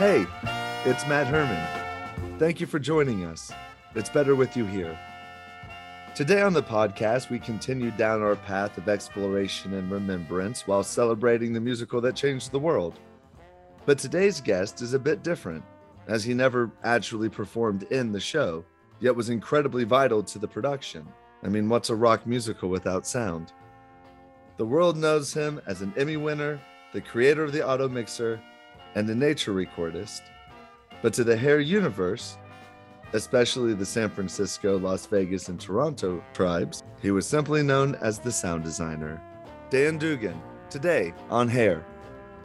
Hey, it's Matt Herman. Thank you for joining us. It's better with you here. Today on the podcast, we continue down our path of exploration and remembrance while celebrating the musical that changed the world. But today's guest is a bit different, as he never actually performed in the show, yet was incredibly vital to the production. I mean, what's a rock musical without sound? The world knows him as an Emmy winner, the creator of the auto mixer, and a nature recordist. But to the hair universe, especially the San Francisco, Las Vegas, and Toronto tribes, he was simply known as the sound designer. Dan Dugan, today on Hair,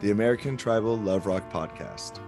the American Tribal Love Rock podcast.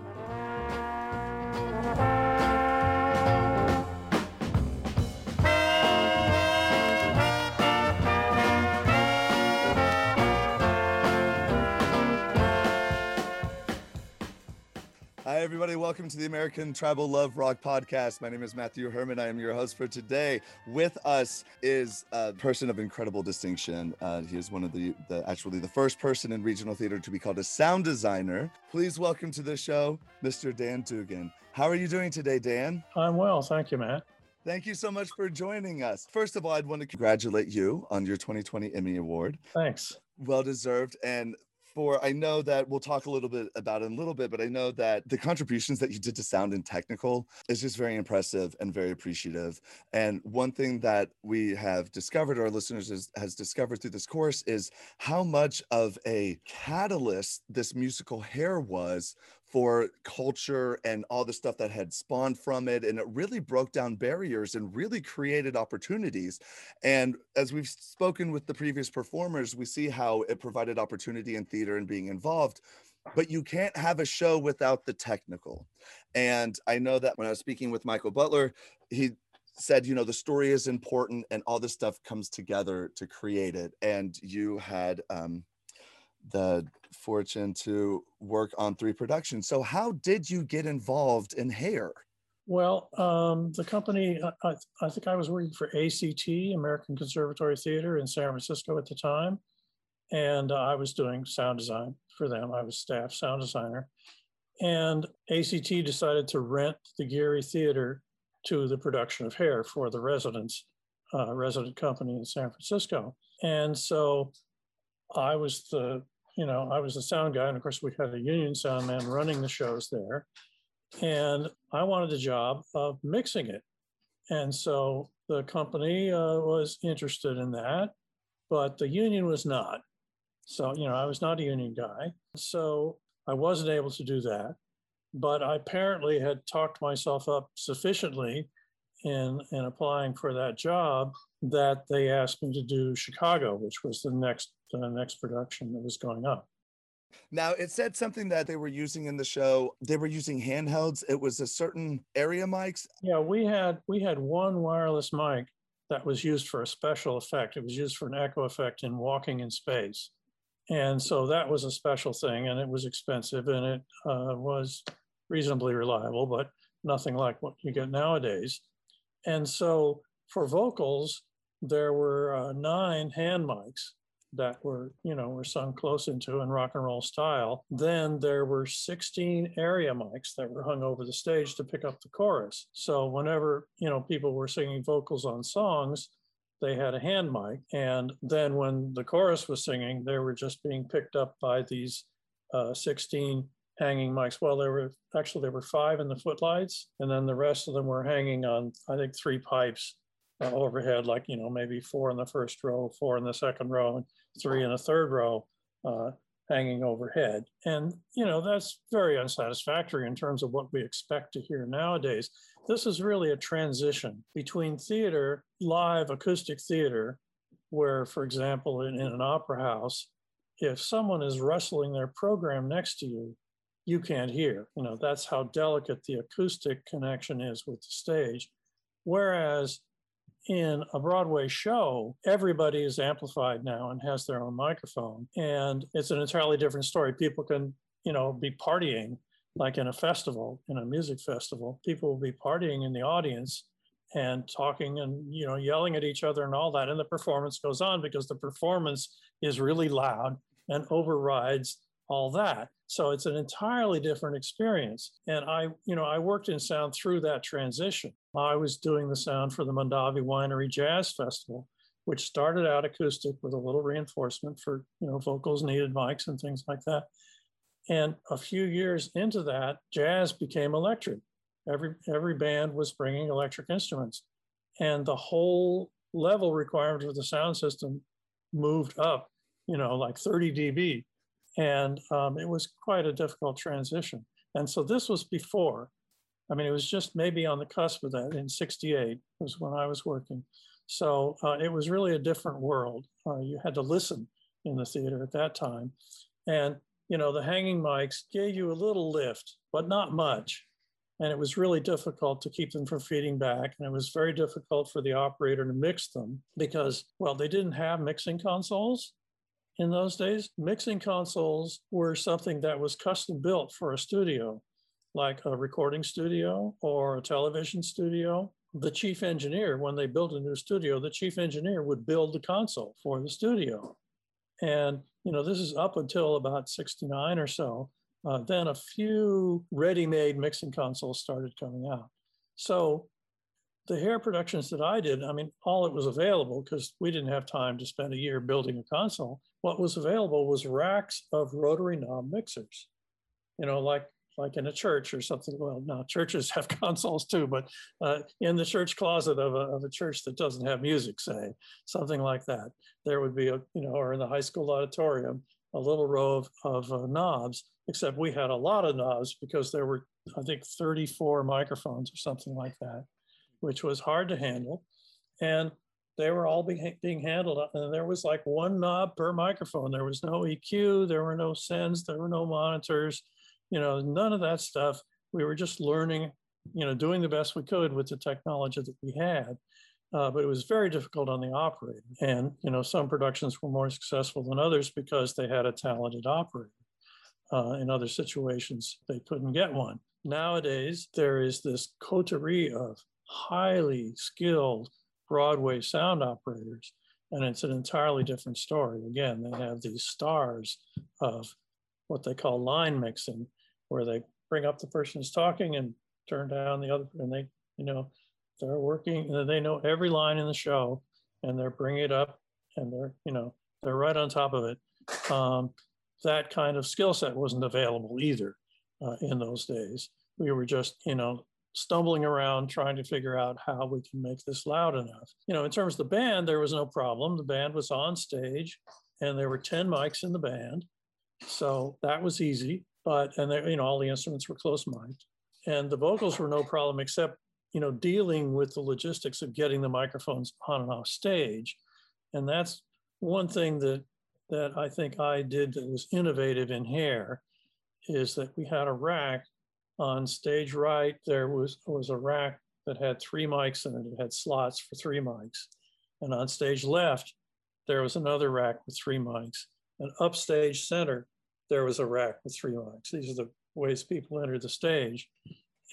Welcome to the American Tribal Love Rock podcast. My name is Matthew Herman. I am your host for today. With us is a person of incredible distinction. Uh, he is one of the, the, actually the first person in regional theater to be called a sound designer. Please welcome to the show, Mr. Dan Dugan. How are you doing today, Dan? I'm well. Thank you, Matt. Thank you so much for joining us. First of all, I'd want to congratulate you on your 2020 Emmy Award. Thanks. Well deserved. And for I know that we'll talk a little bit about it in a little bit, but I know that the contributions that you did to sound and technical is just very impressive and very appreciative. And one thing that we have discovered, our listeners has, has discovered through this course, is how much of a catalyst this musical hair was for culture and all the stuff that had spawned from it. And it really broke down barriers and really created opportunities. And as we've spoken with the previous performers, we see how it provided opportunity in theater and being involved. But you can't have a show without the technical. And I know that when I was speaking with Michael Butler, he said, you know, the story is important and all this stuff comes together to create it. And you had um, the fortune to work on three productions. So, how did you get involved in hair? Well, um, the company, I, I, think I was working for ACT, American Conservatory Theater in San Francisco at the time. And I was doing sound design for them. I was staff sound designer. And ACT decided to rent the Geary Theater to the production of Hair for the residents, uh, resident company in San Francisco. And so I was the, you know, I was the sound guy. And of course, we had a union sound man running the shows there. And I wanted the job of mixing it. And so the company uh, was interested in that, but the union was not. So, you know, I was not a union guy. So I wasn't able to do that. But I apparently had talked myself up sufficiently in, in applying for that job that they asked me to do Chicago, which was the next the next production that was going up. Now it said something that they were using in the show. They were using handhelds. It was a certain area mics. Yeah, we had we had one wireless mic that was used for a special effect. It was used for an echo effect in walking in space, and so that was a special thing, and it was expensive, and it uh, was reasonably reliable, but nothing like what you get nowadays. And so for vocals, there were uh, nine hand mics that were, you know, were sung close into in rock and roll style. Then there were 16 area mics that were hung over the stage to pick up the chorus. So whenever, you know, people were singing vocals on songs, they had a hand mic. And then when the chorus was singing, they were just being picked up by these uh, 16 hanging mics. Well, there were actually there were five in the footlights, and then the rest of them were hanging on I think three pipes uh, overhead, like you know maybe four in the first row, four in the second row, and three in the third row. Uh, hanging overhead. And, you know, that's very unsatisfactory in terms of what we expect to hear nowadays. This is really a transition between theater, live acoustic theater, where, for example, in, in an opera house, if someone is wrestling their program next to you, you can't hear. You know, that's how delicate the acoustic connection is with the stage. Whereas in a Broadway show, everybody is amplified now and has their own microphone. And it's an entirely different story. People can, you know, be partying like in a festival, in a music festival. People will be partying in the audience and talking and, you know, yelling at each other and all that. And the performance goes on because the performance is really loud and overrides all that. So it's an entirely different experience. And I, you know, I worked in sound through that transition. I was doing the sound for the Mondavi Winery Jazz Festival, which started out acoustic with a little reinforcement for, you know, vocals needed mics and things like that. And a few years into that, jazz became electric. Every every band was bringing electric instruments, and the whole level requirement of the sound system moved up, you know, like 30 dB and um, it was quite a difficult transition. And so this was before. I mean, it was just maybe on the cusp of that in 68 was when I was working. So uh, it was really a different world. Uh, you had to listen in the theater at that time. And, you know, the hanging mics gave you a little lift, but not much. And it was really difficult to keep them from feeding back. And it was very difficult for the operator to mix them because, well, they didn't have mixing consoles in those days. Mixing consoles were something that was custom built for a studio, like a recording studio or a television studio. The chief engineer, when they built a new studio, the chief engineer would build the console for the studio. And, you know, this is up until about 69 or so. Uh, then a few ready made mixing consoles started coming out. So the hair productions that I did, I mean, all it was available because we didn't have time to spend a year building a console. What was available was racks of rotary knob mixers, you know, like like in a church or something. Well, now churches have consoles too, but uh, in the church closet of a, of a church that doesn't have music, say something like that, there would be a you know, or in the high school auditorium, a little row of, of uh, knobs. Except we had a lot of knobs because there were, I think, 34 microphones or something like that which was hard to handle. And they were all being, being handled. And there was like one knob per microphone. There was no EQ, there were no sends, there were no monitors, you know, none of that stuff. We were just learning, you know, doing the best we could with the technology that we had. Uh, but it was very difficult on the operator. And, you know, some productions were more successful than others because they had a talented operator. Uh, in other situations, they couldn't get one. Nowadays, there is this coterie of highly skilled Broadway sound operators. And it's an entirely different story. Again, they have these stars of what they call line mixing, where they bring up the person who's talking and turn down the other, and they, you know, they're working, and they know every line in the show, and they're bringing it up, and they're, you know, they're right on top of it. Um, that kind of skill set wasn't available either uh, in those days. We were just, you know, stumbling around trying to figure out how we can make this loud enough. You know, in terms of the band, there was no problem. The band was on stage and there were 10 mics in the band. So that was easy. But, and you know, all the instruments were close mic'd. And the vocals were no problem except, you know, dealing with the logistics of getting the microphones on and off stage. And that's one thing that that I think I did that was innovative in hair is that we had a rack on stage right, there was, was a rack that had three mics in it. It had slots for three mics. And on stage left, there was another rack with three mics. And upstage center, there was a rack with three mics. These are the ways people entered the stage.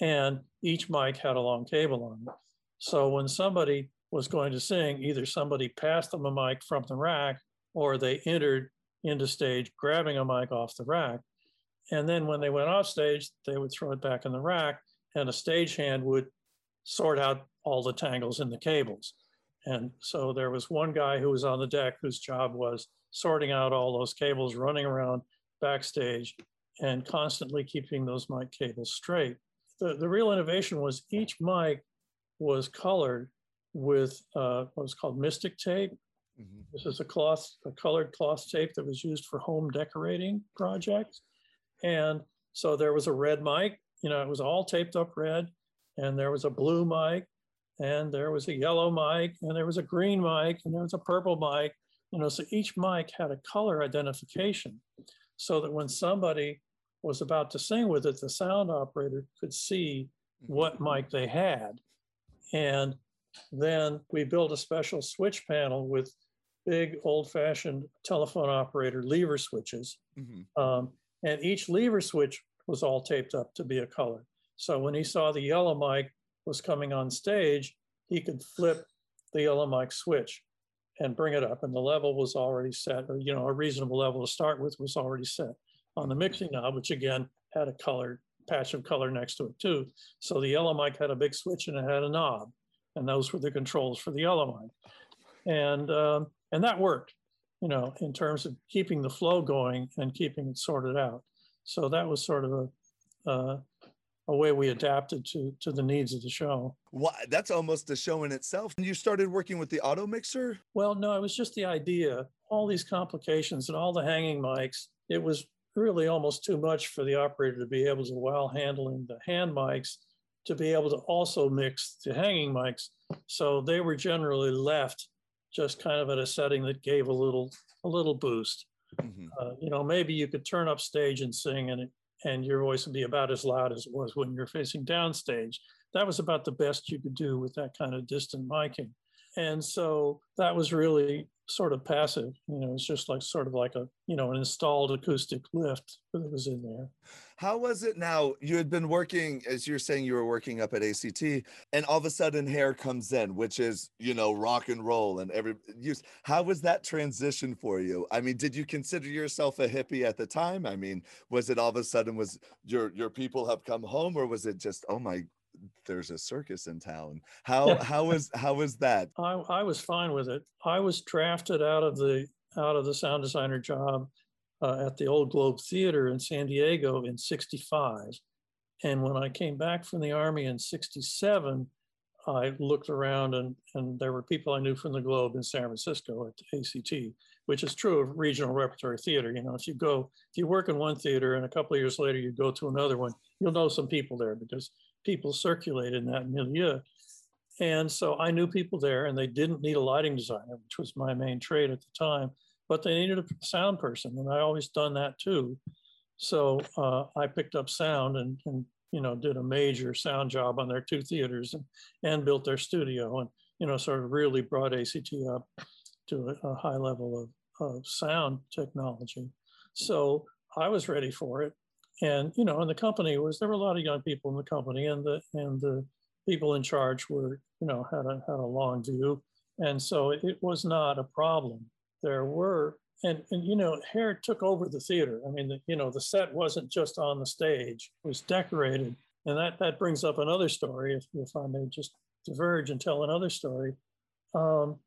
And each mic had a long cable on it. So when somebody was going to sing, either somebody passed them a mic from the rack or they entered into stage grabbing a mic off the rack. And then when they went off stage, they would throw it back in the rack and a stagehand would sort out all the tangles in the cables. And so there was one guy who was on the deck whose job was sorting out all those cables, running around backstage and constantly keeping those mic cables straight. The, the real innovation was each mic was colored with uh, what was called Mystik tape. Mm-hmm. This is a cloth, a colored cloth tape that was used for home decorating projects. And so there was a red mic, you know, it was all taped up red, and there was a blue mic, and there was a yellow mic, and there was a green mic, and there was a purple mic. You know, so each mic had a color identification so that when somebody was about to sing with it, the sound operator could see what mm-hmm. mic they had. And then we built a special switch panel with big old fashioned telephone operator lever switches. Mm-hmm. Um, and each lever switch was all taped up to be a color. So when he saw the yellow mic was coming on stage, he could flip the yellow mic switch and bring it up and the level was already set or you know a reasonable level to start with was already set on the mixing knob, which again had a color patch of color next to it too. So the yellow mic had a big switch and it had a knob, and those were the controls for the yellow mic, and um, and that worked, you know, in terms of keeping the flow going and keeping it sorted out. So that was sort of a uh, a way we adapted to to the needs of the show. Well, that's almost a show in itself. And you started working with the auto mixer? Well, no, it was just the idea. All these complications and all the hanging mics. It was really almost too much for the operator to be able to, while handling the hand mics, to be able to also mix the hanging mics. So they were generally left just kind of at a setting that gave a little a little boost. Mm-hmm. Uh, you know, maybe you could turn up stage and sing, and it and your voice would be about as loud as it was when you're facing downstage. That was about the best you could do with that kind of distant miking. And so that was really sort of passive. You know, it's just like sort of like a, you know, an installed acoustic lift that was in there. How was it now? You had been working, as you're saying, you were working up at ACT, and all of a sudden hair comes in, which is, you know, rock and roll and every use. How was that transition for you? I mean, did you consider yourself a hippie at the time? I mean, was it all of a sudden was your your people have come home, or was it just, oh my there's a circus in town. How how was how was that? I, I was fine with it. I was drafted out of the out of the sound designer job uh, at the Old Globe Theater in San Diego in '65, and when I came back from the army in '67, I looked around and and there were people I knew from the Globe in San Francisco at ACT, which is true of regional repertory theater. You know, if you go if you work in one theater and a couple of years later you go to another one, you'll know some people there because people circulate in that milieu. And so I knew people there, and they didn't need a lighting designer, which was my main trade at the time, but they needed a sound person, and I always done that too. So uh, I picked up sound and, and you know did a major sound job on their two theaters and, and built their studio and you know sort of really brought ACT up to a, a high level of, of sound technology. So I was ready for it and you know, and the company was there were a lot of young people in the company, and the and the people in charge were you know had a had a long view, and so it was not a problem. There were and and you know hair took over the theater. I mean the, you know the set wasn't just on the stage it was decorated. And that that brings up another story if, if i may just diverge and tell another story. Um,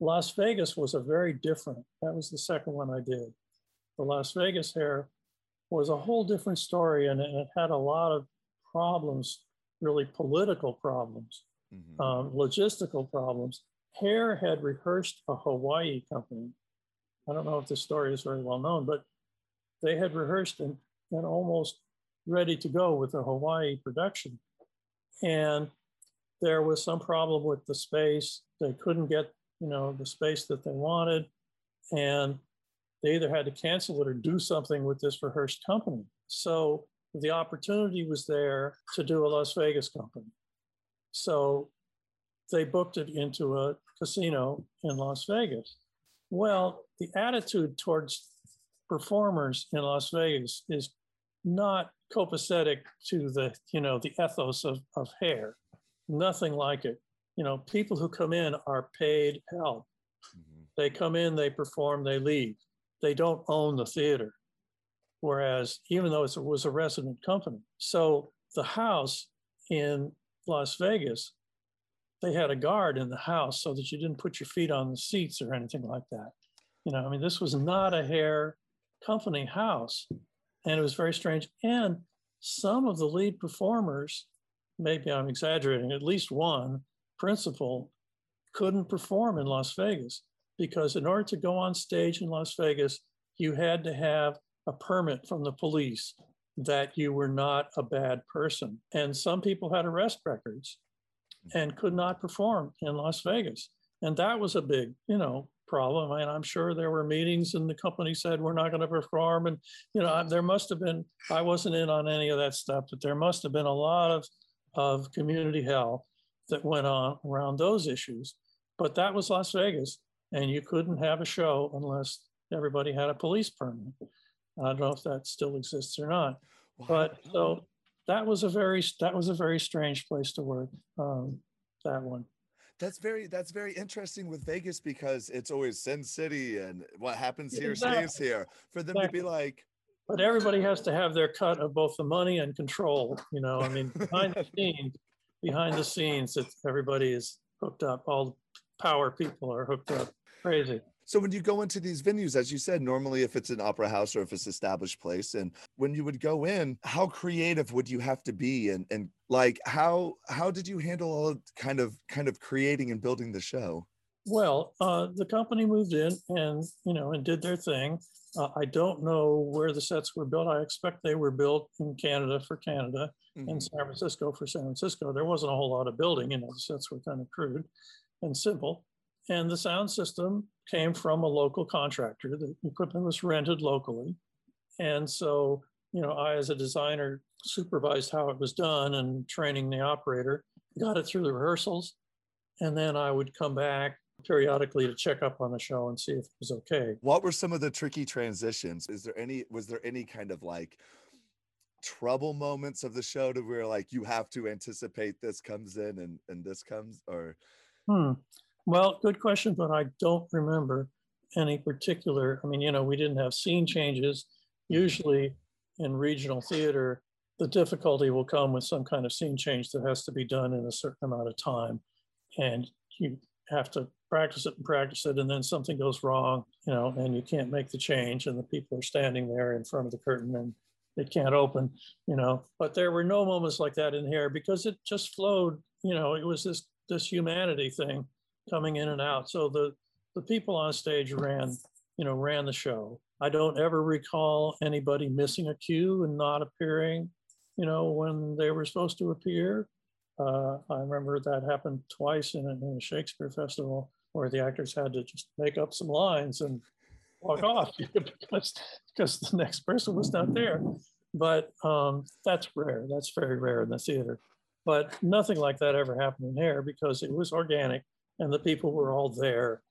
las vegas was a very different that was the second one i did. The las vegas hair was a whole different story and it had a lot of problems, really political problems, mm-hmm. um, logistical problems. Hair had rehearsed a Hawaii company. I don't know if the story is very well known, but they had rehearsed and, and almost ready to go with the Hawaii production. And there was some problem with the space. They couldn't get, you know, the space that they wanted. And they either had to cancel it or do something with this rehearsed company. So the opportunity was there to do a Las Vegas company. So they booked it into a casino in Las Vegas. Well, the attitude towards performers in Las Vegas is not copacetic to the, you know, the ethos of, of hair. Nothing like it. You know, people who come in are paid help. Mm-hmm. They come in, they perform, they leave they don't own the theater. Whereas, even though it was a resident company, so the house in Las Vegas, they had a guard in the house so that you didn't put your feet on the seats or anything like that. You know, I mean, this was not a hair company house, and it was very strange. And some of the lead performers, maybe I'm exaggerating, at least one principal couldn't perform in Las Vegas because in order to go on stage in Las Vegas, you had to have a permit from the police that you were not a bad person. And some people had arrest records and could not perform in Las Vegas. And that was a big, you know, problem. And I'm sure there were meetings and the company said, we're not going to perform. And, you know, there must have been, I wasn't in on any of that stuff, but there must have been a lot of, of community hell that went on around those issues. But that was Las Vegas and you couldn't have a show unless everybody had a police permit. I don't know if that still exists or not, wow. but so that was a very that was a very strange place to work. Um, that one. That's very that's very interesting with Vegas because it's always Sin City and what happens here exactly. stays here. For them exactly. to be like, but everybody has to have their cut of both the money and control. You know, I mean, behind the scenes, behind the scenes, it's everybody is hooked up. All the power people are hooked up. Crazy. So when you go into these venues, as you said, normally if it's an opera house or if it's established place, and when you would go in, how creative would you have to be, and and like how how did you handle all kind of kind of creating and building the show? Well, uh, the company moved in and you know and did their thing. Uh, I don't know where the sets were built. I expect they were built in Canada for Canada, mm-hmm. in San Francisco for San Francisco. There wasn't a whole lot of building. You know, the sets were kind of crude and simple. And the sound system came from a local contractor. The equipment was rented locally. And so, you know, I, as a designer, supervised how it was done and training the operator, got it through the rehearsals. And then I would come back periodically to check up on the show and see if it was okay. What were some of the tricky transitions? Is there any, was there any kind of like, trouble moments of the show to where like you have to anticipate this comes in and and this comes or hmm. Well, good question, but I don't remember any particular. I mean, you know, we didn't have scene changes. Usually in regional theater, the difficulty will come with some kind of scene change that has to be done in a certain amount of time. And you have to practice it and practice it, and then something goes wrong, you know, and you can't make the change, and the people are standing there in front of the curtain and it can't open, you know. But there were no moments like that in Hair because it just flowed, you know, it was this this humanity thing coming in and out. So the the people on stage ran, you know, ran the show. I don't ever recall anybody missing a cue and not appearing, you know, when they were supposed to appear. Uh, I remember that happened twice in a, in a Shakespeare festival where the actors had to just make up some lines and walk off because, because the next person was not there. But um, that's rare. That's very rare in the theater. But nothing like that ever happened in Hair because it was organic and the people were all there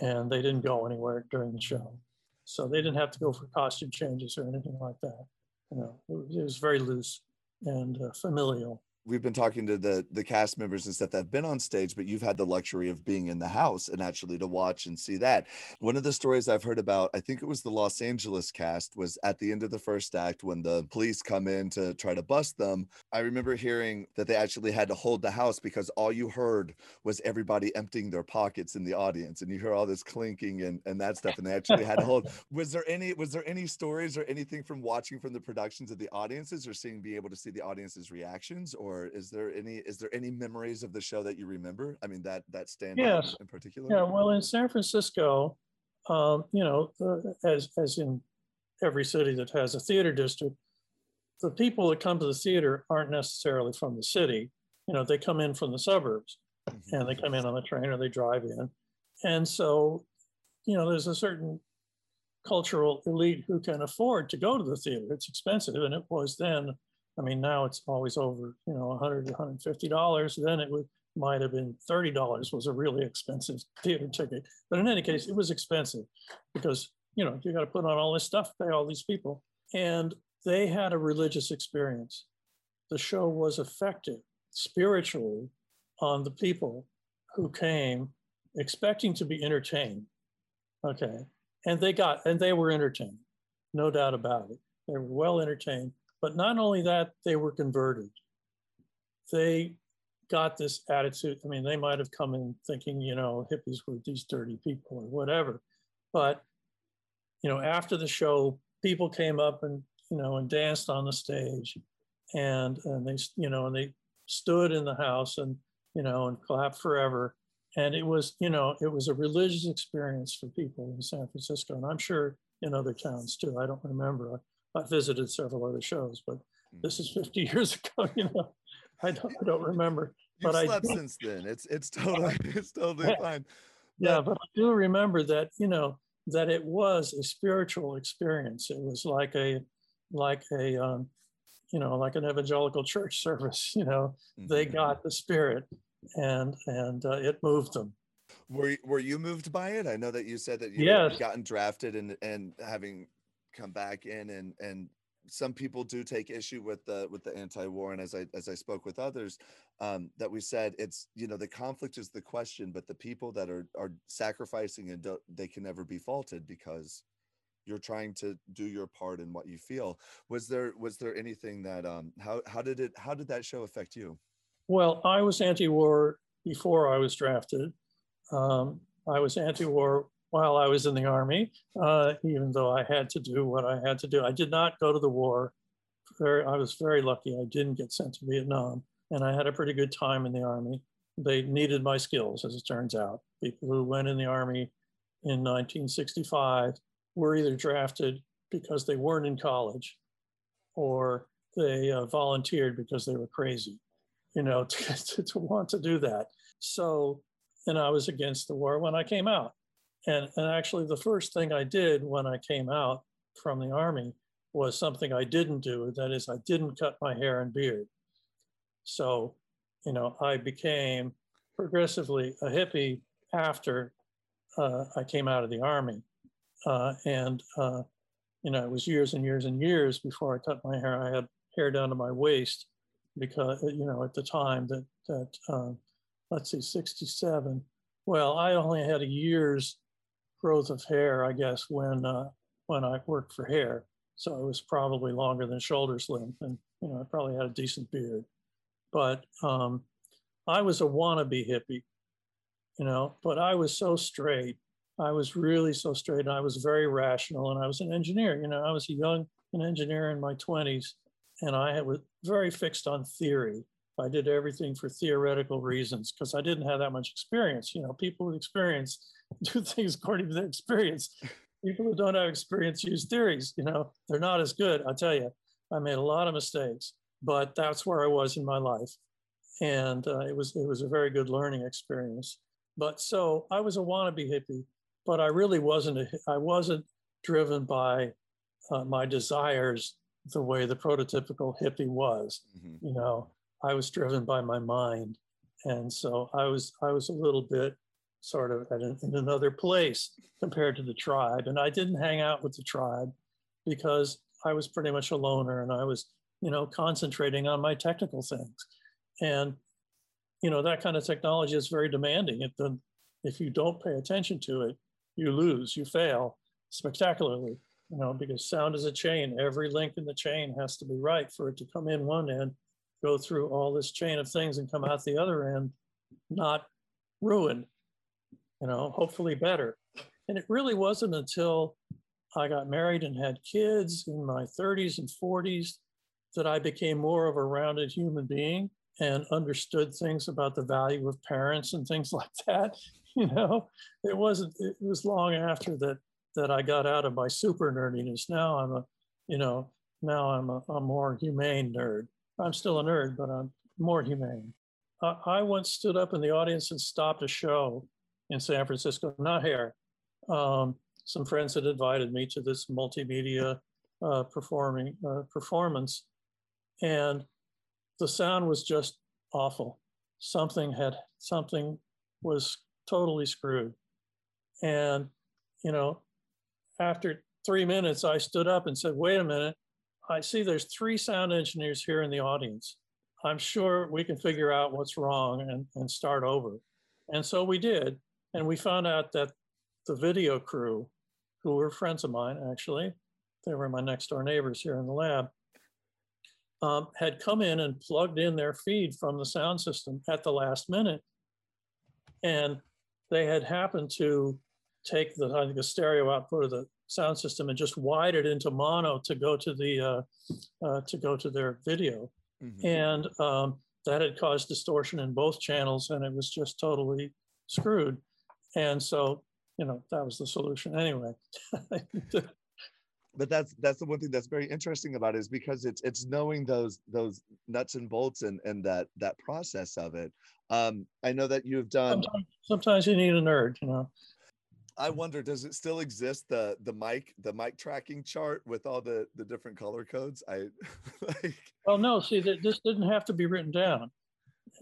and they didn't go anywhere during the show. So they didn't have to go for costume changes or anything like that. You know, it was, very loose and uh, familial we've been talking to the the cast members and stuff that have been on stage but you've had the luxury of being in the house and actually to watch and see that. One of the stories i've heard about i think it was the los angeles cast was at the end of the first act when the police come in to try to bust them. I remember hearing that they actually had to hold the house because all you heard was everybody emptying their pockets in the audience and you hear all this clinking and, and that stuff and they actually had to hold was there any was there any stories or anything from watching from the productions of the audiences or seeing be able to see the audience's reactions or or is there any is there any memories of the show that you remember? I mean, that that stand yes. in particular. Yeah, well, in San Francisco, um, you know, uh, as as in every city that has a theater district, the people that come to the theater aren't necessarily from the city. You know, they come in from the suburbs, mm-hmm. and they come in on the train or they drive in, and so, you know, there's a certain cultural elite who can afford to go to the theater. It's expensive, and it was then I mean, now it's always over, you know, 100 to 150 dollars. Then it would might have been 30 dollars was a really expensive theater ticket. But in any case, it was expensive because you know you got to put on all this stuff, pay all these people, and they had a religious experience. The show was effective spiritually on the people who came expecting to be entertained. Okay, and they got and they were entertained, no doubt about it. They were well entertained but not only that, they were converted. They got this attitude. I mean, they might have come in thinking, you know, hippies were these dirty people or whatever. But, you know, after the show, people came up and, you know, and danced on the stage and, and they, you know, and they stood in the house and, you know, and clapped forever. And it was, you know, it was a religious experience for people in San Francisco. And I'm sure in other towns too. I don't remember. I visited several other shows, but this is 50 years ago. You know, I don't, I don't remember. You've but slept I since then. It's it's totally it's totally fine. But, yeah, but I do remember that you know that it was a spiritual experience. It was like a like a um, you know like an evangelical church service. You know, mm-hmm. they got the spirit, and and uh, it moved them. Were were you moved by it? I know that you said that you yes. had gotten drafted and and having come back in and and some people do take issue with the with the anti-war. And as i as i spoke with others um, that we said it's you know the conflict is the question but the people that are are sacrificing and they can never be faulted because you're trying to do your part in what you feel. Was there was there anything that um how how did it how did that show affect you? Well i was anti-war before i was drafted. Um, i was anti-war while i was in the army uh, even though i had to do what i had to do i did not go to the war very, i was very lucky i didn't get sent to vietnam and i had a pretty good time in the army they needed my skills as it turns out people who went in the army in 1965 were either drafted because they weren't in college or they uh, volunteered because they were crazy, you know, to, to, to, want to do that. So, and I was against the war when I came out. And, and actually, the first thing I did when I came out from the army was something I didn't do. That is, I didn't cut my hair and beard. So, you know, I became progressively a hippie after uh, I came out of the army. Uh, and, uh, you know, it was years and years and years before I cut my hair. I had hair down to my waist because, you know, at the time that, that um, let's see, 67. Well, I only had a year's growth of hair, I guess, when, uh, when I worked for hair. So it was probably longer than shoulder length. And, you know, I probably had a decent beard. But um, I was a wannabe hippie you know, but I was so straight. I was really so straight and I was very rational and I was an engineer, you know, I was a young an engineer in my 20s and I was very fixed on theory. I did everything for theoretical reasons because I didn't have that much experience. You know, people with experience do things according to their experience. People who don't have experience use theories, you know, they're not as good. I'll tell you, I made a lot of mistakes, but that's where I was in my life. And uh, it was it was a very good learning experience. But so I was a wannabe hippie, but I really wasn't. A, I wasn't driven by uh, my desires the way the prototypical hippie was. Mm-hmm. You know, I was driven by my mind, and so I was. I was a little bit sort of an, in another place compared to the tribe, and I didn't hang out with the tribe because I was pretty much a loner, and I was, you know, concentrating on my technical things, and you know that kind of technology is very demanding. If the if you don't pay attention to it, you lose, you fail spectacularly. You know, because sound is a chain. Every link in the chain has to be right for it to come in one end, go through all this chain of things, and come out the other end, not ruined. You know, hopefully better. And it really wasn't until I got married and had kids in my 30s and 40s that I became more of a rounded human being and understood things about the value of parents and things like that. You know, it wasn't. It was long after that that I got out of my super nerdiness. Now I'm a, you know, now I'm a, a more humane nerd. I'm still a nerd, but I'm more humane. I, I once stood up in the audience and stopped a show in San Francisco, not here. Um, some friends had invited me to this multimedia uh, performing uh, performance, and the sound was just awful. Something had something was totally screwed. And, you know, after three minutes, I stood up and said, wait a minute, I see there's three sound engineers here in the audience. I'm sure we can figure out what's wrong and, and start over. And so we did. And we found out that the video crew, who were friends of mine actually, they were my next door neighbors here in the lab, um, had come in and plugged in their feed from the sound system at the last minute. And they had happened to take the, I think, the stereo output of the sound system and just wide it into mono to go to the uh, uh, to go to their video, mm-hmm. and um, that had caused distortion in both channels, and it was just totally screwed. And so, you know, that was the solution anyway. but that's that's the one thing that's very interesting about it is because it's it's knowing those those nuts and bolts and and that that process of it um i know that you've done sometimes, sometimes you need a nerd you know i wonder does it still exist the the mic the mic tracking chart with all the the different color codes i like oh no see this didn't have to be written down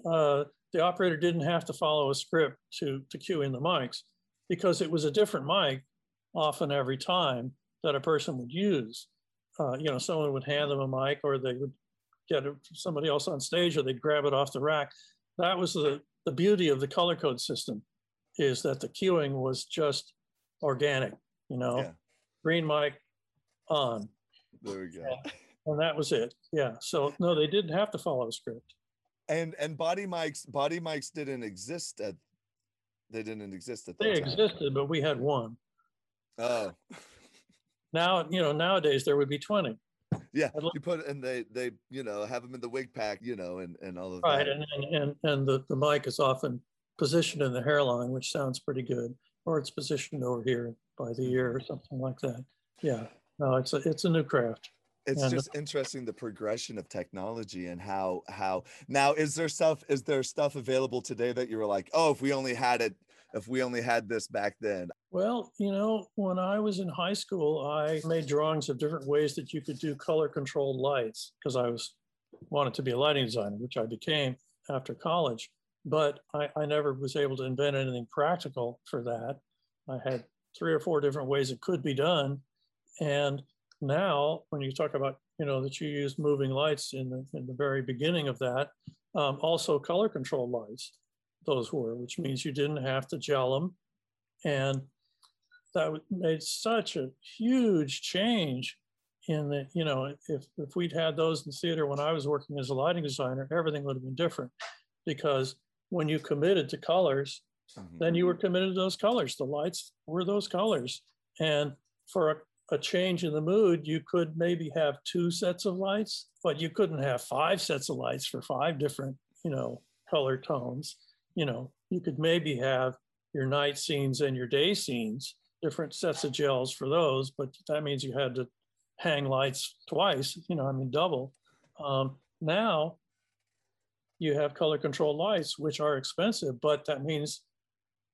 uh the operator didn't have to follow a script to to cue in the mics because it was a different mic often every time that a person would use. Uh, you know, someone would hand them a mic or they would get somebody else on stage or they'd grab it off the rack. That was the, the beauty of the color code system is that the cueing was just organic, you know, yeah. green mic on. There we go. And, and that was it. Yeah. So no, they didn't have to follow a script. And and body mics, body mics didn't exist at they didn't exist at that They time. existed, but we had one. Oh. Now, you know, nowadays there would be 20. Yeah, you put and they they you know have them in the wig pack, you know, and and all of Right. that. right and, and, and the, the mic is often positioned in the hairline, which sounds pretty good, or it's positioned over here by the ear or something like that. Yeah. No, it's a, it's a new craft. It's and- uh, just interesting the progression of technology and how how now is there stuff is there stuff available today that you were like, oh, if we only had it, if we only had this back then. Well, you know, when I was in high school, I made drawings of different ways that you could do color controlled lights because I was wanted to be a lighting designer, which I became after college. But I, I never was able to invent anything practical for that. I had three or four different ways it could be done. And now, when you talk about, you know, that you use moving lights in the, in the very beginning of that, um, also color control lights, those were, which means you didn't have to gel them. And that made such a huge change in the, you know, if, if we'd had those in theater when I was working as a lighting designer, everything would have been different. Because when you committed to colors, Mhm. then you were committed to those colors. The lights were those colors. And for a, a change in the mood, you could maybe have two sets of lights, but you couldn't have five sets of lights for five different, you know, color tones. You know, you could maybe have your night scenes and your day scenes, different sets of gels for those, but that means you had to hang lights twice, you know, I mean, double. Um, now you have color control lights, which are expensive, but that means,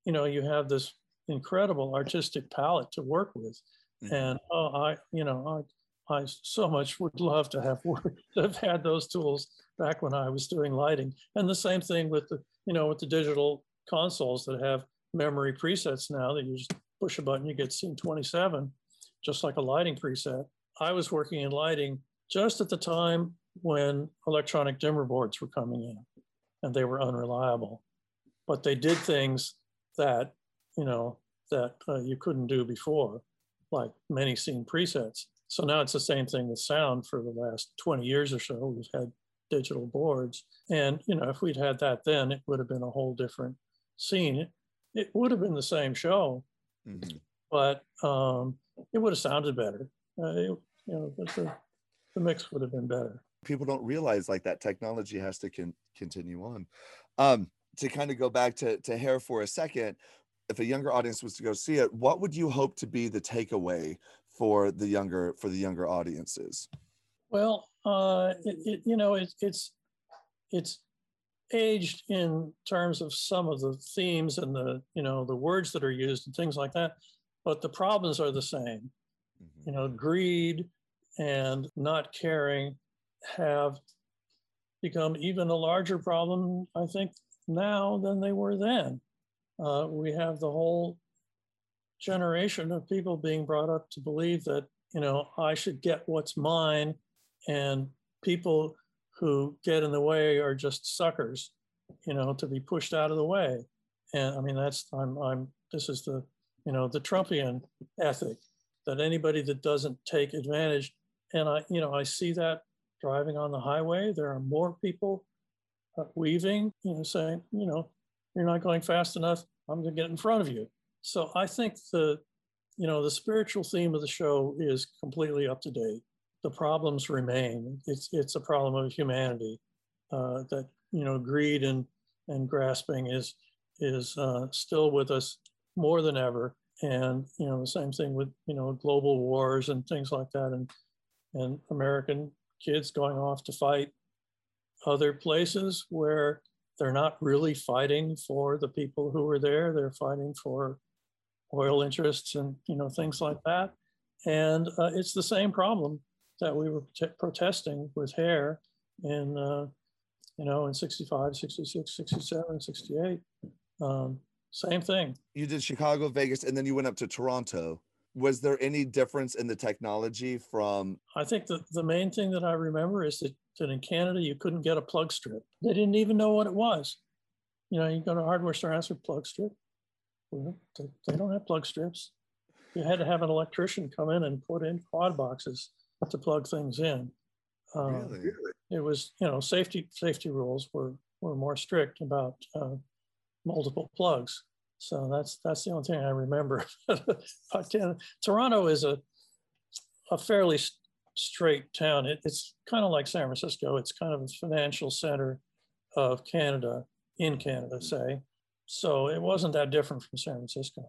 you know, you have this incredible artistic palette to work with. Mhm. And oh, I, you know, I, I so much would love to have worked, have had those tools back when I was doing lighting. And the same thing with the, you know, with the digital consoles that have memory presets now that you just push a button, you get scene 27, just like a lighting preset. I was working in lighting just at the time when electronic dimmer boards were coming in and they were unreliable. But they did things that, you know, that uh, you couldn't do before, like many scene presets. So now it's the same thing with sound for the last 20 years or so. We've had digital boards. And, you know, if we'd had that then, it would have been a whole different scene. It, would have been the same show, Mhm. but um, it would have sounded better. Uh, it, you know, the, the mix would have been better. People don't realize like that technology has to con- continue on. Um, to kind of go back to to hair for a second, if a younger audience was to go see it, what would you hope to be the takeaway for the younger for the younger audiences? Well, uh, it, it, you know, it, it's it's aged in terms of some of the themes and the you know the words that are used and things like that, but the problems are the same. Mhm. You know, greed and not caring have become even a larger problem, I think, now than they were then. Uh, we have the whole generation of people being brought up to believe that, you know, I should get what's mine, and people who get in the way are just suckers, you know, to be pushed out of the way. And I mean, that's, I'm, I'm, this is the, you know, the Trumpian ethic that anybody that doesn't take advantage, and I, you know, I see that driving on the highway, there are more people uh, weaving, you know, saying, you know, you're not going fast enough. I'm going to get in front of you. So I think the, you know, the spiritual theme of the show is completely up to date. The problems remain. It's it's a problem of humanity uh, that you know greed and and grasping is is uh, still with us more than ever. And you know the same thing with you know global wars and things like that, and and American kids going off to fight other places where they're not really fighting for the people who are there. They're fighting for oil interests and you know things like that. And uh, it's the same problem that we were prote- protesting with hair in uh, you know in 65, 66, 67, 68. Um, same thing. You did Chicago, Vegas, and then you went up to Toronto. Was there any difference in the technology from? I think that the main thing that I remember is that, that in Canada you couldn't get a plug strip. They didn't even know what it was. You know, you go to a hardware store and ask for plug strip. Well, they, they don't have plug strips. you had to have an electrician come in and put in quad boxes to plug things in. Um, Really? It was, you know, safety safety rules were were more strict about uh, multiple plugs. So that's that's the only thing I remember. Canada. Uh, Toronto is a a fairly s- straight town. It, it's kind of like San Francisco. It's kind of a financial center of Canada in Canada, say. So it wasn't that different from San Francisco.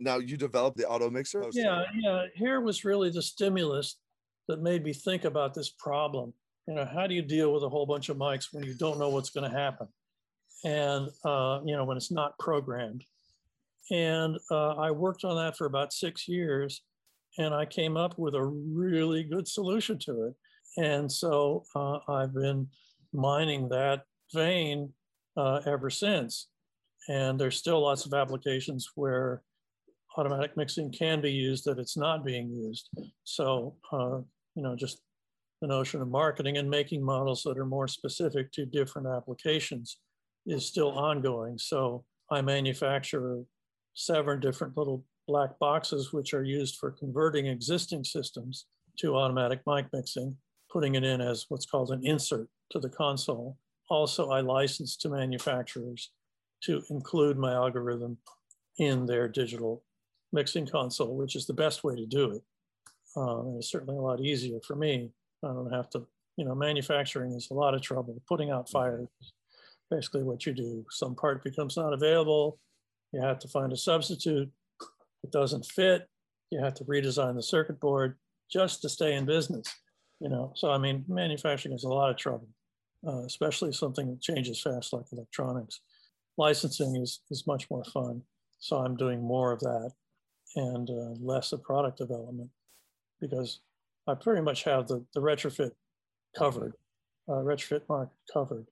Now you developed the auto mixer? Yeah, yeah. Here was really the stimulus that made me think about this problem. You know, how do you deal with a whole bunch of mics when you don't know what's going to happen? And, uh, you know, when it's not programmed. And uh, I worked on that for about six years and I came up with a really good solution to it. And so uh, I've been mining that vein uh, ever since. And there's still lots of applications where automatic mixing can be used that it's not being used. So, uh, you know, just the notion of marketing and making models that are more specific to different applications is still ongoing. So I manufacture seven different little black boxes which are used for converting existing systems to automatic mic mixing, putting it in as what's called an insert to the console. Also, I license to manufacturers to include my algorithm in their digital mixing console, which is the best way to do it. Um, and it's certainly a lot easier for me. I don't have to, you know, manufacturing is a lot of trouble. Putting out fires, basically what you do. Some part becomes not available. You have to find a substitute. It doesn't fit. You have to redesign the circuit board just to stay in business. You know, so I mean, manufacturing is a lot of trouble, uh, especially something that changes fast like electronics. Licensing is is much more fun. So I'm doing more of that and uh, less of product development because I pretty much have the, the retrofit covered, uh, retrofit market covered.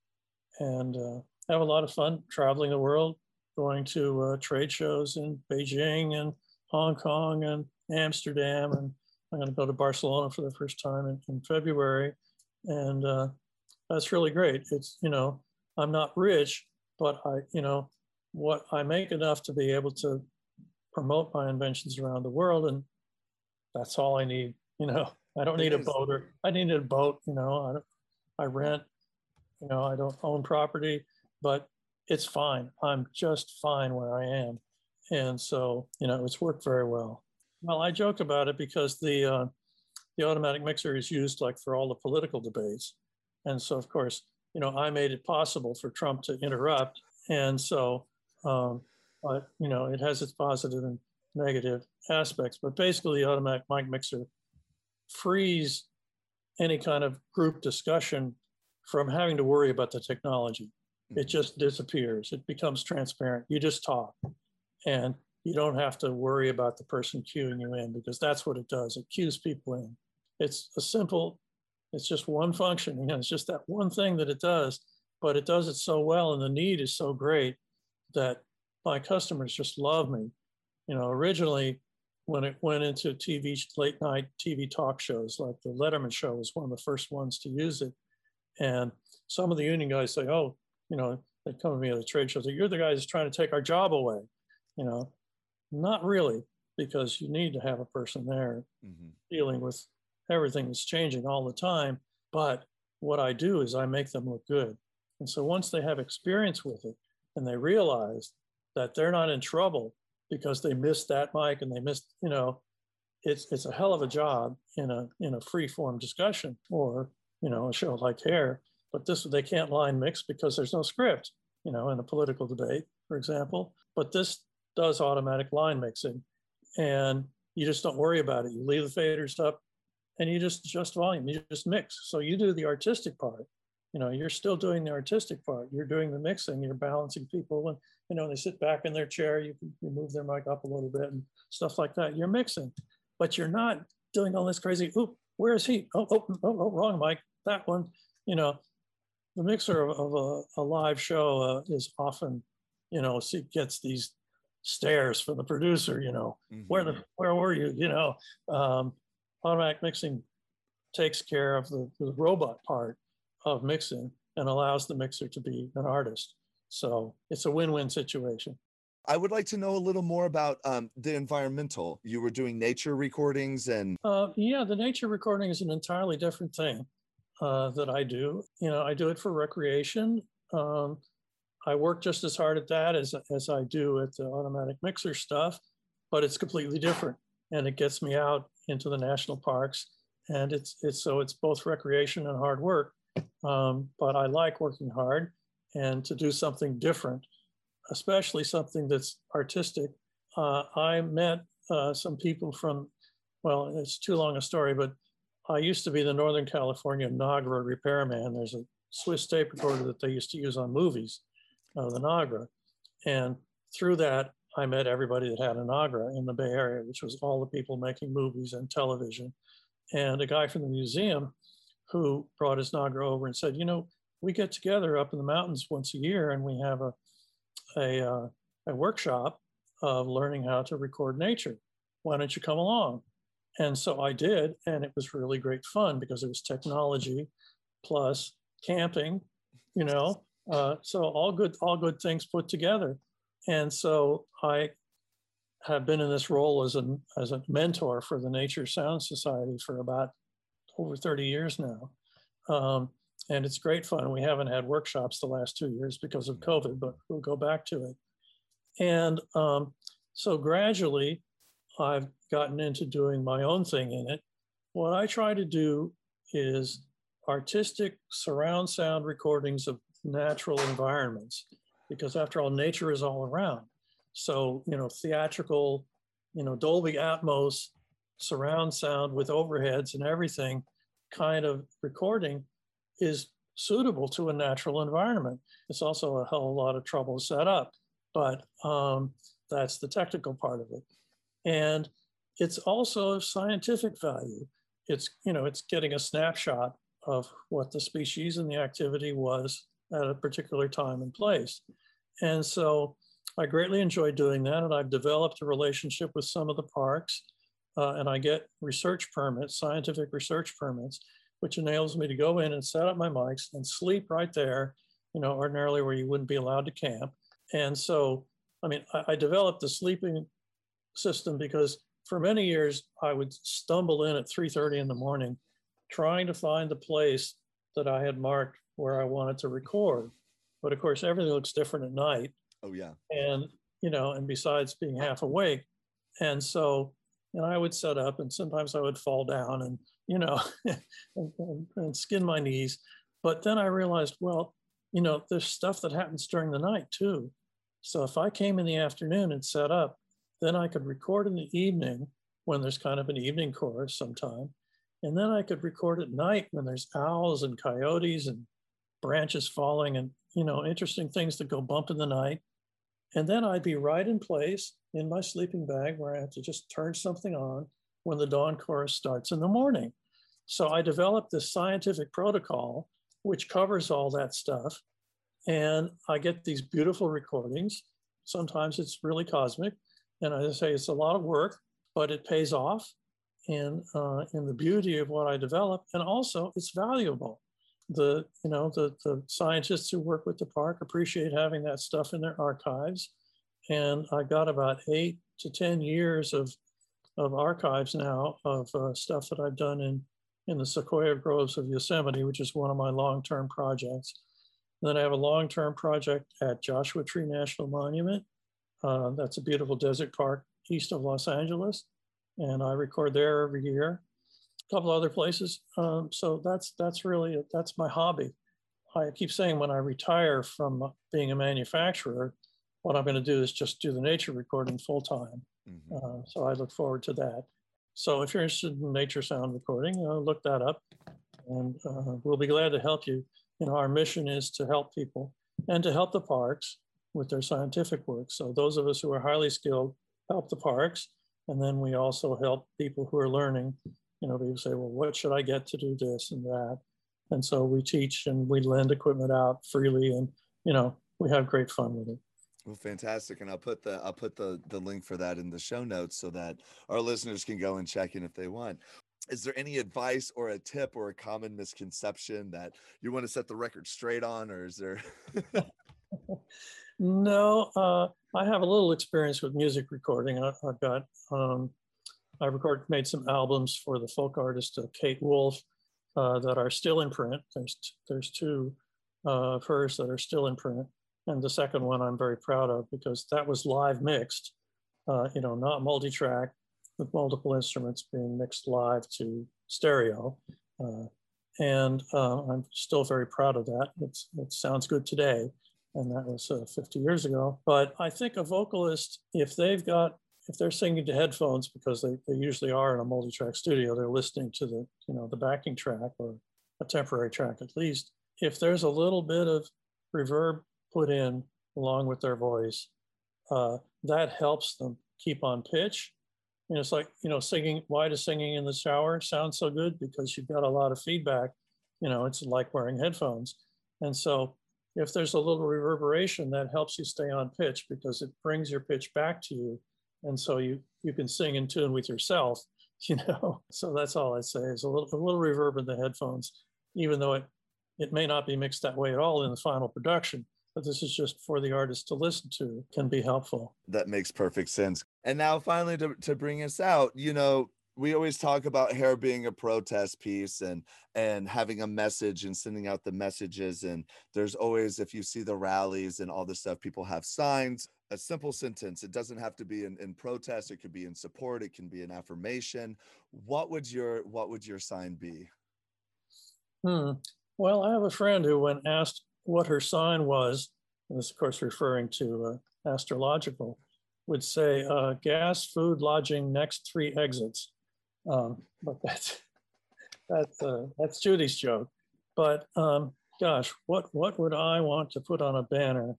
And uh, have a lot of fun traveling the world, going to uh, trade shows in Beijing and Hong Kong and Amsterdam. And I'm going to go to Barcelona for the first time in, in February. And uh, that's really great. It's, you know, I'm not rich, but I, you know, what I make enough to be able to promote my inventions around the world. And that's all I need. You know, I don't need a boat or I need a boat, you know, I, I rent, you know, I don't own property, but it's fine. I'm just fine where I am. And so, you know, it's worked very well. Well, I joke about it because the, uh, the automatic mixer is used like for all the political debates. And so, of course, you know, I made it possible for Trump to interrupt. And so, um, but you know, it has its positive and negative aspects. But basically, the automatic mic mixer frees any kind of group discussion from having to worry about the technology. It mm-hmm. just disappears. It becomes transparent. You just talk, and you don't have to worry about the person queuing you in because that's what it does. It cues people in. It's a simple. It's just one function. You know, it's just that one thing that it does, but it does it so well, and the need is so great that my customers just love me. You know, originally when it went into TV late night TV talk shows, like the Letterman show was one of the first ones to use it. And some of the union guys say, "Oh, you know," they come to me at the trade shows. You're the guy that's trying to take our job away. You know, not really, because you need to have a person there Mhm. dealing with everything that's changing all the time. But what I do is I make them look good. And so once they have experience with it and they realize that they're not in trouble because they missed that mic and they missed, you know, it's it's a hell of a job in a in a free form discussion or you know a show like Hair. But this they can't line mix because there's no script, you know, in a political debate, for example. But this does automatic line mixing, and you just don't worry about it. You leave the faders up, and you just adjust volume. You just mix. So you do the artistic part. You know, you're still doing the artistic part. You're doing the mixing. You're balancing people, and you know they sit back in their chair. You can you move their mic up a little bit and stuff like that. You're mixing, but you're not doing all this crazy. Oop, where's he? Oh, oh, oh, oh wrong mic. That one. You know, the mixer of, of a, a live show uh, is often, you know, see, gets these stares from the producer. You know, where the where were you? You know, um, automatic mixing takes care of the, the robot part of mixing and allows the mixer to be an artist. So it's a win-win situation. I would like to know a little more about um, the environmental. You were doing nature recordings and. Uh, yeah, the nature recording is an entirely different thing uh, that I do. You know, I do it for recreation. Um, I work just as hard at that as, as I do at the automatic mixer stuff, but it's completely different. And it gets me out into the national parks. And it's, it's so it's both recreation and hard work. Um, but I like working hard and to do something different, especially something that's artistic. Uh, I met uh, some people from, well, it's too long a story, but I used to be the Northern California Nagra repairman. There's a Swiss tape recorder that they used to use on movies, uh, the Nagra. And through that, I met everybody that had a Nagra in the Bay Area, which was all the people making movies and television. And a guy from the museum who brought his Nagra over and said, you know, we get together up in the mountains once a year and we have a, a, uh, a workshop of learning how to record nature. Why don't you come along? And so I did, and it was really great fun because it was technology plus camping, you know. Uh, so all good, all good things put together. And so I have been in this role as a as a mentor for the Nature Sound Society for about over 30 years now. Um, and it's great fun. We haven't had workshops the last two years because of COVID, but we'll go back to it. And um, so gradually, I've gotten into doing my own thing in it. What I try to do is artistic surround sound recordings of natural environments, because after all, nature is all around. So, you know, theatrical, you know, Dolby Atmos, surround sound with overheads and everything kind of recording is suitable to a natural environment. It's also a hell of a lot of trouble to set up, but um, that's the technical part of it. And it's also of scientific value. It's, you know, it's getting a snapshot of what the species and the activity was at a particular time and place. And so I greatly enjoy doing that. And I've developed a relationship with some of the parks uh, and I get research permits, scientific research permits, which enables me to go in and set up my mics and sleep right there, you know, ordinarily where you wouldn't be allowed to camp. And so, I mean, I, I developed the sleeping system because for many years I would stumble in at 3:30 in the morning, trying to find the place that I had marked where I wanted to record. But of course, everything looks different at night. Oh yeah. And you know, and besides being half awake, and so, and I would set up, and sometimes I would fall down, and you know, and, and, skin my knees. But then I realized, well, you know, there's stuff that happens during the night too. So if I came in the afternoon and set up, then I could record in the evening when there's kind of an evening chorus sometime. And then I could record at night when there's owls and coyotes and branches falling and, you know, interesting things that go bump in the night. And then I'd be right in place in my sleeping bag where I have to just turn something on when the dawn chorus starts in the morning. So I developed this scientific protocol which covers all that stuff. And I get these beautiful recordings. Sometimes it's really cosmic. And I say, it's a lot of work, but it pays off in, uh, in the beauty of what I develop. And also it's valuable. The, you know, the, the scientists who work with the park appreciate having that stuff in their archives. And I got about eight to 10 years of, of archives now of uh, stuff that I've done in, in the Sequoia Groves of Yosemite, which is one of my long-term projects. then I have a long-term project at Joshua Tree National Monument, uh, that's a beautiful desert park east of Los Angeles, and I record there every year. A couple other places. Um, so that's that's really that's my hobby. I keep saying when I retire from being a manufacturer, what I'm going to do is just do the nature recording full time. Mm-hmm. Uh, so I look forward to that. So if you're interested in nature sound recording, uh, look that up, and uh, we'll be glad to help you. You know, our mission is to help people and to help the parks with their scientific work. So those of us who are highly skilled help the parks. And then we also help people who are learning, you know, people say, well, what should I get to do this and that? And so we teach and we lend equipment out freely and, you know, we have great fun with it. Well, fantastic. And I'll put the I'll put the the link for that in the show notes so that our listeners can go and check in if they want. Is there any advice or a tip or a common misconception that you want to set the record straight on, or is there No, uh, I have a little experience with music recording. I, have got, um, I recorded, made some albums for the folk artist uh, Kate Wolf uh, that are still in print. There's, there's two uh, of hers that are still in print. And the second one I'm very proud of because that was live mixed, uh, you know, not multi-track with multiple instruments being mixed live to stereo. Uh, and uh, I'm still very proud of that. It's, it sounds good today and that was uh, 50 years ago. But I think a vocalist, if they've got, if they're singing to headphones, because they, they usually are in a multi-track studio, they're listening to the, you know, the backing track or a temporary track at least. If there's a little bit of reverb put in along with their voice, uh, that helps them keep on pitch. And it's like, you know, singing, why does singing in the shower sound so good? Because you've got a lot of feedback. You know, it's like wearing headphones. And so if there's a little reverberation, that helps you stay on pitch because it brings your pitch back to you. And so you, you can sing in tune with yourself, you know? So that's all I'd say is a little, a little reverb in the headphones, even though it, it may not be mixed that way at all in the final production, but this is just for the artist to listen to can be helpful. That makes perfect sense. And now finally to, to bring us out, you know, we always talk about hair being a protest piece and and having a message and sending out the messages and there's always if you see the rallies and all this stuff people have signs a simple sentence it doesn't have to be in, in protest it could be in support it can be an affirmation what would your what would your sign be hmm. well i have a friend who when asked what her sign was and this of course referring to uh, astrological would say uh, gas food lodging next three exits um, but that's that's uh, that's Judy's joke. But um, gosh, what what would I want to put on a banner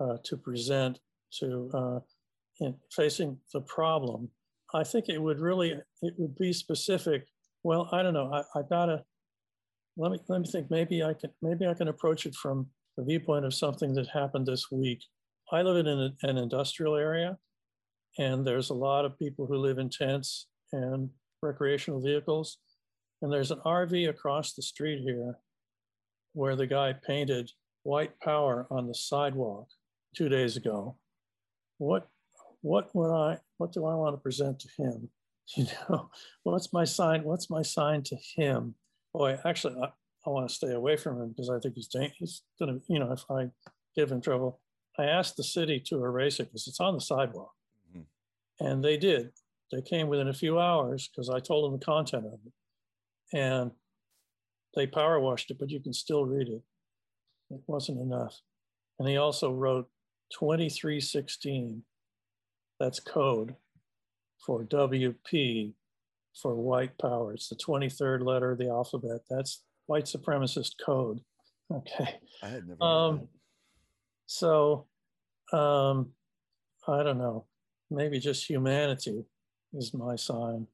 uh, to present to uh, in facing the problem? I think it would really it would be specific. Well, I don't know. I, I gotta let me let me think. Maybe I can maybe I can approach it from the viewpoint of something that happened this week. I live in an, an industrial area, and there's a lot of people who live in tents and recreational vehicles. And there's an RV across the street here where the guy painted white power on the sidewalk two days ago. What what would I what do I want to present to him? You know, what's my sign? What's my sign to him? Boy, actually, I, I want to stay away from him because I think he's he's gonna, you know, if I give him trouble. I asked the city to erase it because it's on the sidewalk. Mm-hmm. And they did. They came within a few hours because I told them the content of it. And they power washed it, but you can still read it. It wasn't enough. And he also wrote 2316. That's code for WP for white power. It's the 23rd letter of the alphabet. That's white supremacist code. Okay. I had never um, So um, I don't know, maybe just humanity is my sign.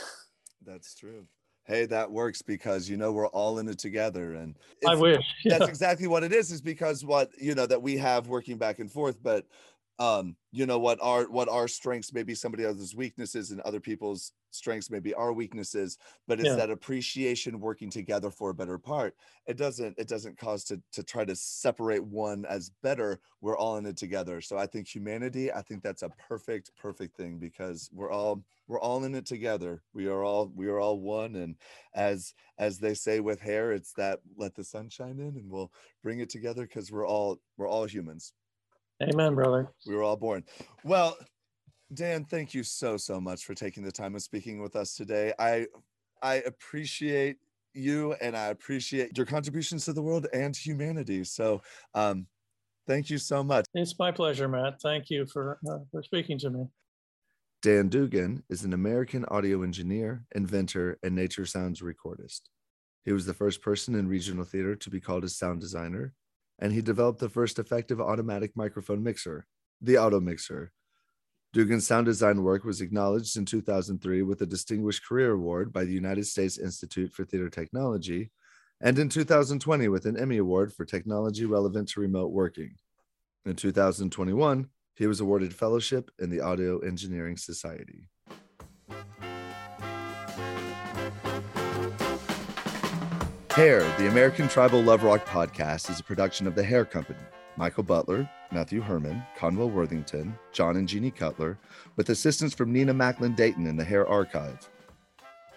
That's true. Hey, that works because you know we're all in it together, and I wish yeah. that's exactly what it is. Is because what you know that we have working back and forth, but um, you know what our what our strengths may be somebody else's weaknesses and other people's strengths may be our weaknesses but it's yeah. that appreciation working together for a better part. It doesn't it doesn't cause to to try to separate one as better. We're all in it together. So i think humanity i think that's a perfect perfect thing because we're all we're all in it together. We are all we are all one. And as as they say with hair it's that let the sun shine in and we'll bring it together because we're all we're all humans Amen, brother. We were all born. Well, Dan, thank you so so much for taking the time of speaking with us today. I I appreciate you and I appreciate your contributions to the world and humanity. So, um, thank you so much. It's my pleasure, Matt. Thank you for uh, for speaking to me. Dan Dugan is an American audio engineer, inventor, and nature sounds recordist. He was the first person in regional theater to be called a sound designer and he developed the first effective automatic microphone mixer, the Auto Mixer. Dugan's sound design work was acknowledged in 2003 with a Distinguished Career Award by the United States Institute for Theater Technology, and in 2020 with an Emmy Award for technology relevant to remote working. In 2021, he was awarded fellowship in the Audio Engineering Society. Hair, the American Tribal Love Rock podcast, is a production of The Hair Company, Michael Butler, Matthew Herman, Conwell Worthington, John and Jeannie Cutler, with assistance from Nina Macklin Dayton in the Hair Archive.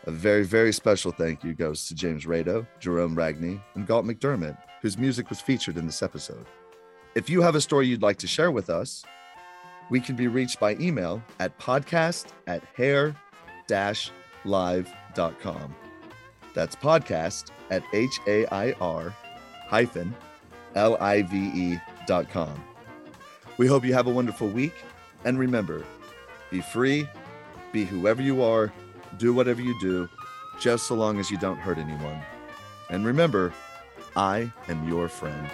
A very, very special thank you goes to James Rado, Gerome Ragni, and Galt MacDermot, whose music was featured in this episode. If you have a story you'd like to share with us, we can be reached by email at podcast at hair live.com. That's podcast at H A I R hyphen L I V E dot com. We hope you have a wonderful week. And remember, be free, be whoever you are, do whatever you do, just so long as you don't hurt anyone. And remember, I am your friend.